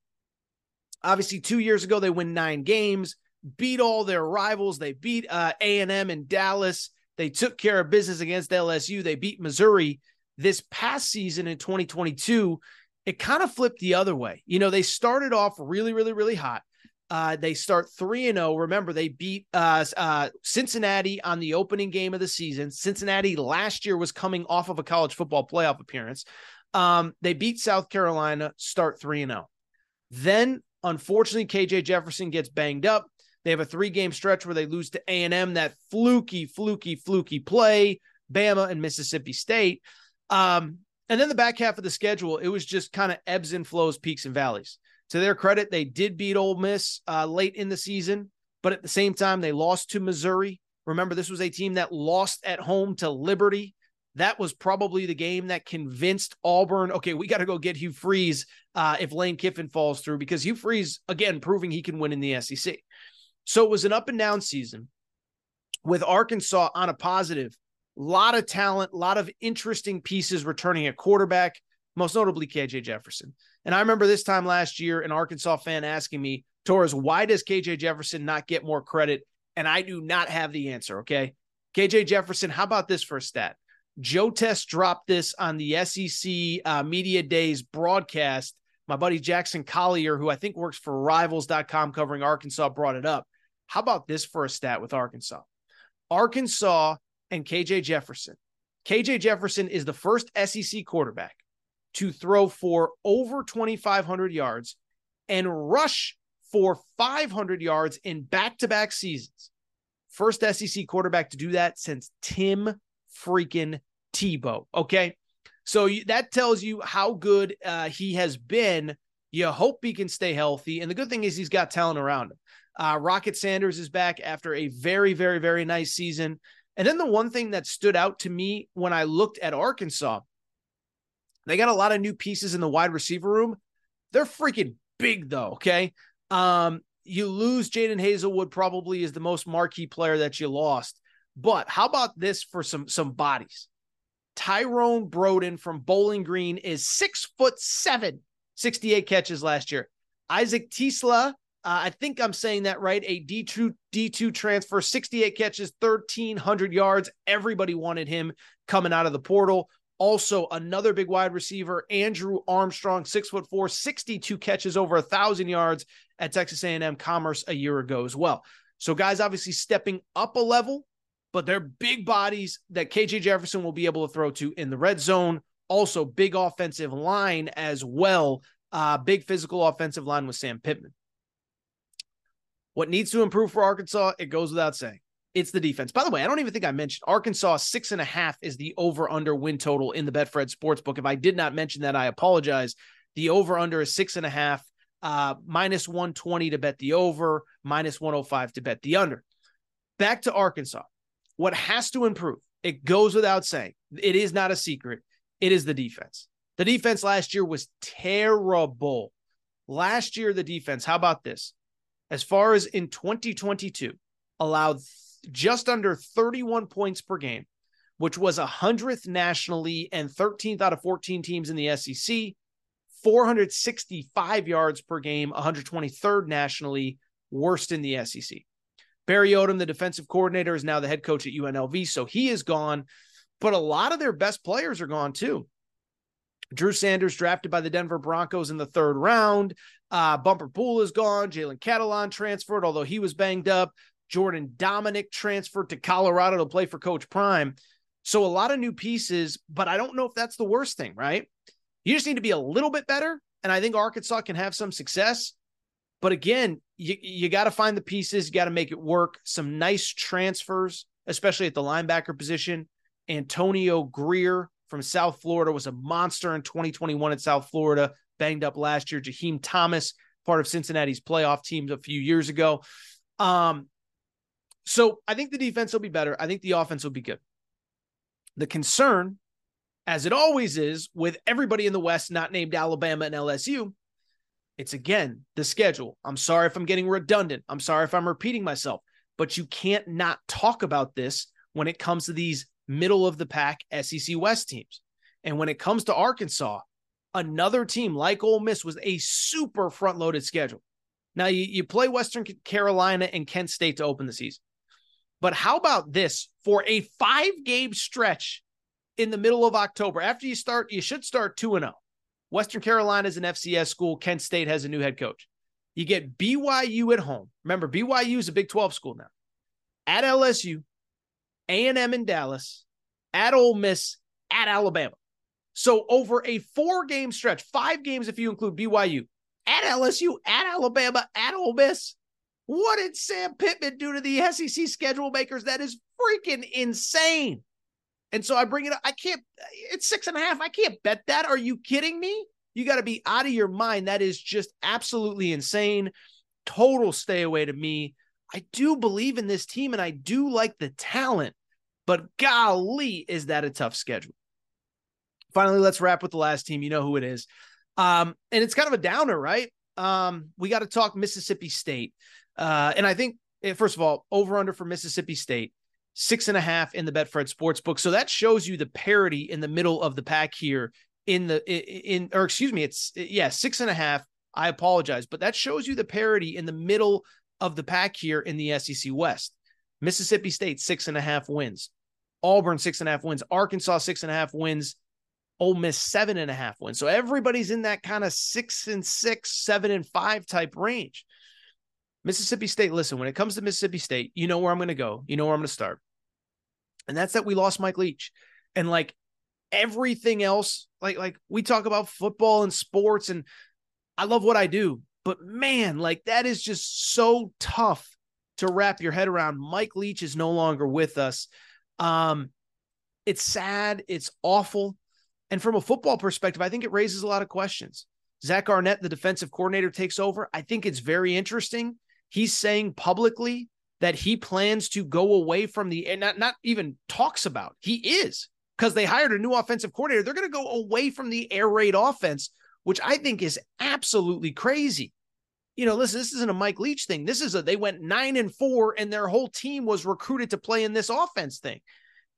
Speaker 1: Obviously, two years ago, they win nine games, beat all their rivals. They beat uh, A&M in Dallas. They took care of business against LSU. They beat Missouri. This past season in 2022, it kind of flipped the other way. You know, they started off really, really, really hot. Uh, they start 3 and 0. Remember, they beat uh, uh, Cincinnati on the opening game of the season. Cincinnati last year was coming off of a college football playoff appearance. Um, they beat South Carolina, start 3 and 0. Then, unfortunately, KJ Jefferson gets banged up. They have a three game stretch where they lose to A&M, that fluky, fluky, fluky play, Bama and Mississippi State. Um, and then the back half of the schedule, it was just kind of ebbs and flows, peaks and valleys to their credit, they did beat Ole Miss uh, late in the season, but at the same time, they lost to Missouri. Remember, this was a team that lost at home to Liberty. That was probably the game that convinced Auburn, okay, we got to go get Hugh Freeze uh, if Lane Kiffin falls through, because Hugh Freeze, again, proving he can win in the SEC. So it was an up and down season with Arkansas on a positive. A lot of talent, a lot of interesting pieces returning at quarterback, most notably KJ Jefferson. And I remember this time last year, an Arkansas fan asking me, Torres, why does KJ Jefferson not get more credit? And I do not have the answer. Okay. KJ Jefferson, how about this for a stat? Joe Test dropped this on the SEC uh, Media Days broadcast. My buddy Jackson Collier, who I think works for rivals.com covering Arkansas, brought it up. How about this for a stat with Arkansas? Arkansas and KJ Jefferson. KJ Jefferson is the first SEC quarterback to throw for over 2,500 yards and rush for 500 yards in back to back seasons. First SEC quarterback to do that since Tim freaking Tebow. Okay. So that tells you how good uh, he has been. You hope he can stay healthy. And the good thing is he's got talent around him. Uh, Rocket Sanders is back after a very, very, very nice season. And then the one thing that stood out to me when I looked at Arkansas, they got a lot of new pieces in the wide receiver room. They're freaking big though. Okay. Um, you lose Jadon Haselwood probably is the most marquee player that you lost. But how about this for some some bodies? Tyrone Broden from Bowling Green is six foot seven, 68 catches last year. Isaac TeSlaa, uh, I think I'm saying that right. A D2 D2 transfer, 68 catches, 1300 yards. Everybody wanted him coming out of the portal. Also, another big wide receiver, Andrew Armstrong, six foot four, 62 catches over a thousand yards at Texas A&M Commerce a year ago as well. So, guys, obviously stepping up a level, but they're big bodies that KJ Jefferson will be able to throw to in the red zone. Also, big offensive line as well. Uh, big physical offensive line with Sam Pittman. What needs to improve for Arkansas, it goes without saying. It's the defense. By the way, I don't even think I mentioned Arkansas six and a half is the over under win total in the Betfred Sportsbook. If I did not mention that, I apologize. The over under is six and a half, uh, minus 120 to bet the over, minus 105 to bet the under. Back to Arkansas. What has to improve? It goes without saying. It is not a secret. It is the defense. The defense last year was terrible. Last year, the defense, how about this? As far as in 2022, allowed just under 31 points per game, which was a 100th nationally and 13th out of 14 teams in the SEC, 465 yards per game, 123rd nationally, worst in the SEC. Barry Odom, the defensive coordinator, is now the head coach at UNLV, so he is gone. But a lot of their best players are gone too. Drew Sanders drafted by the Denver Broncos in the third round. Uh, Bumper Pool is gone. Jalen Catalon transferred, although he was banged up. Jordan Domineck transferred to Colorado to play for Coach Prime. So a lot of new pieces, but I don't know if that's the worst thing, right? You just need to be a little bit better. And I think Arkansas can have some success. But again, you, you got to find the pieces, you got to make it work. Some nice transfers, especially at the linebacker position. Antonio Grier from South Florida was a monster in 2021 at South Florida, banged up last year. Jaheim Thomas, part of Cincinnati's playoff teams a few years ago. Um, so I think the defense will be better. I think the offense will be good. The concern, as it always is with everybody in the West not named Alabama and LSU, it's again the schedule. I'm sorry if I'm getting redundant. I'm sorry if I'm repeating myself, but you can't not talk about this when it comes to these middle of the pack SEC West teams. And when it comes to Arkansas, another team like Ole Miss was a super front loaded schedule. Now you, you play Western Carolina and Kent State to open the season. But how about this for a five game stretch in the middle of October? After you start, you should start 2 0. Western Carolina is an FCS school. Kent State has a new head coach. You get BYU at home. Remember, BYU is a Big 12 school now. At LSU, A&M in Dallas, at Ole Miss, at Alabama. So over a four game stretch, five games if you include BYU, at LSU, at Alabama, at Ole Miss, what did Sam Pittman do to the SEC schedule makers? That is freaking insane. And so I bring it up. I can't, it's six and a half. I can't bet that. Are you kidding me? You got to be out of your mind. That is just absolutely insane. Total stay away to me. I do believe in this team and I do like the talent, but golly, is that a tough schedule? Finally, let's wrap with the last team. You know who it is. Um, and it's kind of a downer, right? Um, we got to talk Mississippi State. Uh, and I think, eh, first of all, over under for Mississippi State, six and a half in the Betfred Sportsbook. So that shows you the parity in the middle of the pack here in the in or excuse me, it's yeah, six and a half. I apologize, but that shows you the parity in the middle of the pack here in the SEC West. Mississippi State six and a half wins, Auburn six and a half wins, Arkansas six and a half wins, Ole Miss seven and a half wins. So everybody's in that kind of six and six, seven and five type range. Mississippi State, listen, when it comes to Mississippi State, you know where I'm going to go. You know where I'm going to start. And that's that we lost Mike Leach. And like everything else, like like we talk about football and sports and I love what I do, but man, like that is just so tough to wrap your head around. Mike Leach is no longer with us. Um it's sad, it's awful. And from a football perspective, I think it raises a lot of questions. Zach Arnett, the defensive coordinator, takes over. I think it's very interesting he's saying publicly that he plans to go away from the and not not even talks about. He is because they hired a new offensive coordinator. They're going to go away from the air raid offense, which I think is absolutely crazy. You know, listen, this isn't a Mike Leach thing. This is a they went nine and four, and their whole team was recruited to play in this offense thing.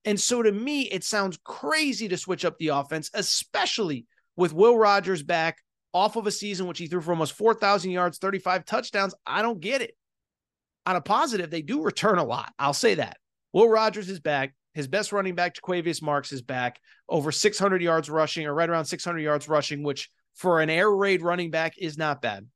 Speaker 1: And so to me, it sounds crazy to switch up the offense, especially with Will Rogers back off of a season which he threw for almost 4,000 yards, 35 touchdowns. I don't get it. On a positive, they do return a lot. I'll say that. Will Rogers is back. His best running back, Jo'quavious Marks, is back. Over 600 yards rushing, or right around 600 yards rushing, which for an air raid running back is not bad.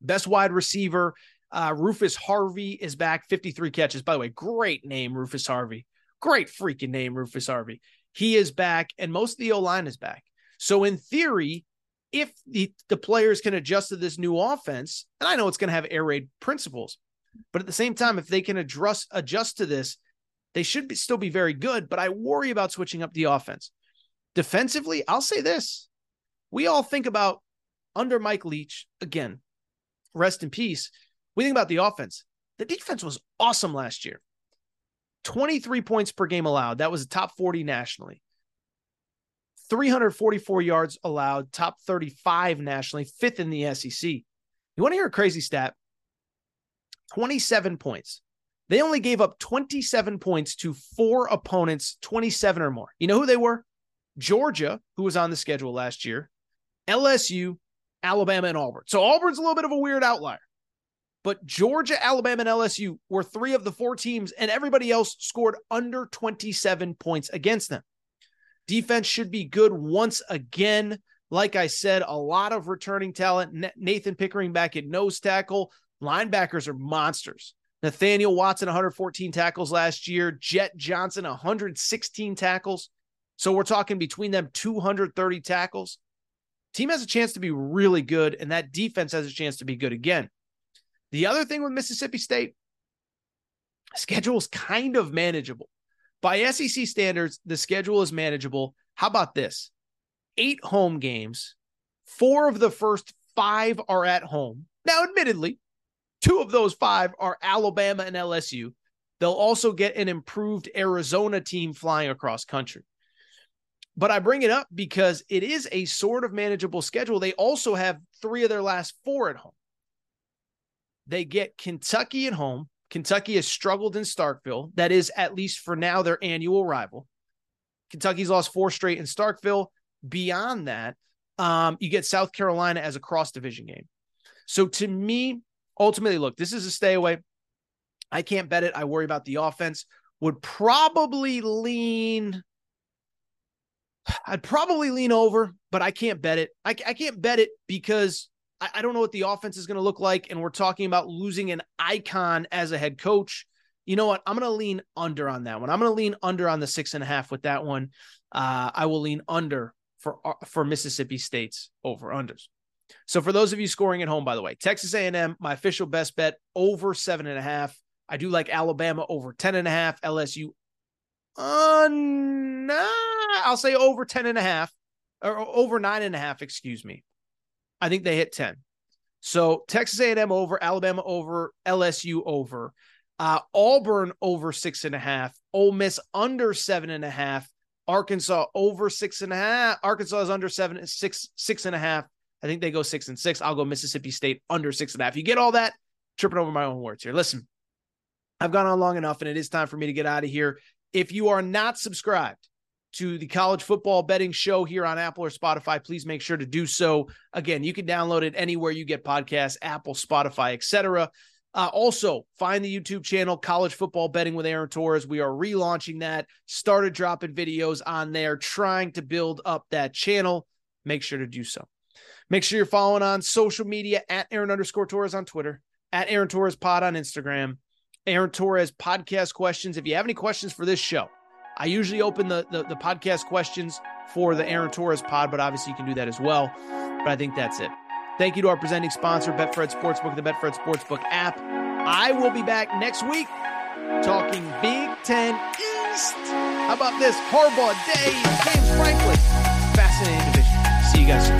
Speaker 1: Best wide receiver, uh, Rufus Harvey is back, 53 catches. By the way, great name, Rufus Harvey. Great freaking name, Rufus Harvey. He is back, and most of the O line is back. So, in theory, if the, the players can adjust to this new offense, and I know it's going to have air raid principles, but at the same time, if they can adjust adjust to this, they should be, still be very good. But I worry about switching up the offense. Defensively, I'll say this: we all think about under Mike Leach again. Rest in peace. We think about the offense. The defense was awesome last year. 23 points per game allowed. That was a top 40 nationally. 344 yards allowed, top 35 nationally, fifth in the SEC. You want to hear a crazy stat? 27 points. They only gave up 27 points to four opponents, 27 or more. You know who they were? Georgia, who was on the schedule last year, LSU, Alabama, and Auburn. So Auburn's a little bit of a weird outlier. But Georgia, Alabama, and LSU were three of the four teams, and everybody else scored under 27 points against them. Defense should be good once again. Like I said, a lot of returning talent. Nathan Pickering back at nose tackle. Linebackers are monsters. Nathaniel Watson, 114 tackles last year. Jett Johnson, 116 tackles. So we're talking between them 230 tackles. Team has a chance to be really good, and that defense has a chance to be good again. The other thing with Mississippi State, schedule is kind of manageable. By SEC standards, the schedule is manageable. How about this? Eight home games, four of the first five are at home. Now, admittedly, two of those five are Alabama and LSU. They'll also get an improved Arizona team flying across country. But I bring it up because it is a sort of manageable schedule. They also have three of their last four at home. They get Kentucky at home. Kentucky has struggled in Starkville. That is, at least for now, their annual rival. Kentucky's lost four straight in Starkville. Beyond that, um, you get South Carolina as a cross division game. So to me, ultimately, look, this is a stay away. I can't bet it. I worry about the offense. Would probably lean. I'd probably lean over, but I can't bet it. I, I can't bet it because I, I don't know what the offense is going to look like. And we're talking about losing an icon as a head coach. You know what? I'm going to lean under on that one. I'm going to lean under on the six and a half with that one. Uh, I will lean under for uh, for Mississippi State's over unders. So for those of you scoring at home, by the way, Texas A&M, my official best bet over seven and a half. I do like Alabama over 10 and a half, LSU. Uh, nah, I'll say over 10 and a half or over nine and a half, excuse me. I think they hit 10. So Texas A&M over, Alabama over, LSU over, uh, Auburn over six and a half, Ole Miss under seven and a half, Arkansas over six and a half. Arkansas is under seven, six, six and a half. I think they go six and six. I'll go Mississippi State under six and a half. You get all that, tripping over my own words here. Listen, I've gone on long enough, and it is time for me to get out of here. If you are not subscribed to the college football betting show here on Apple or Spotify, please make sure to do so. Again, you can download it anywhere you get podcasts, Apple, Spotify, etc. Uh, also, find the YouTube channel College Football Betting with Aaron Torres. We are relaunching that. Started dropping videos on there, trying to build up that channel. Make sure to do so. Make sure you're following on social media at Aaron underscore Torres on Twitter, at Aaron Torres Pod on Instagram, Aaron Torres podcast questions. If you have any questions for this show, I usually open the, the, the podcast questions for the Aaron Torres pod, but obviously you can do that as well. But I think that's it. Thank you to our presenting sponsor, Betfred Sportsbook, the Betfred Sportsbook app. I will be back next week talking Big Ten East. How about this? Harbaugh, Day, James Franklin. Fascinating division. See you guys soon.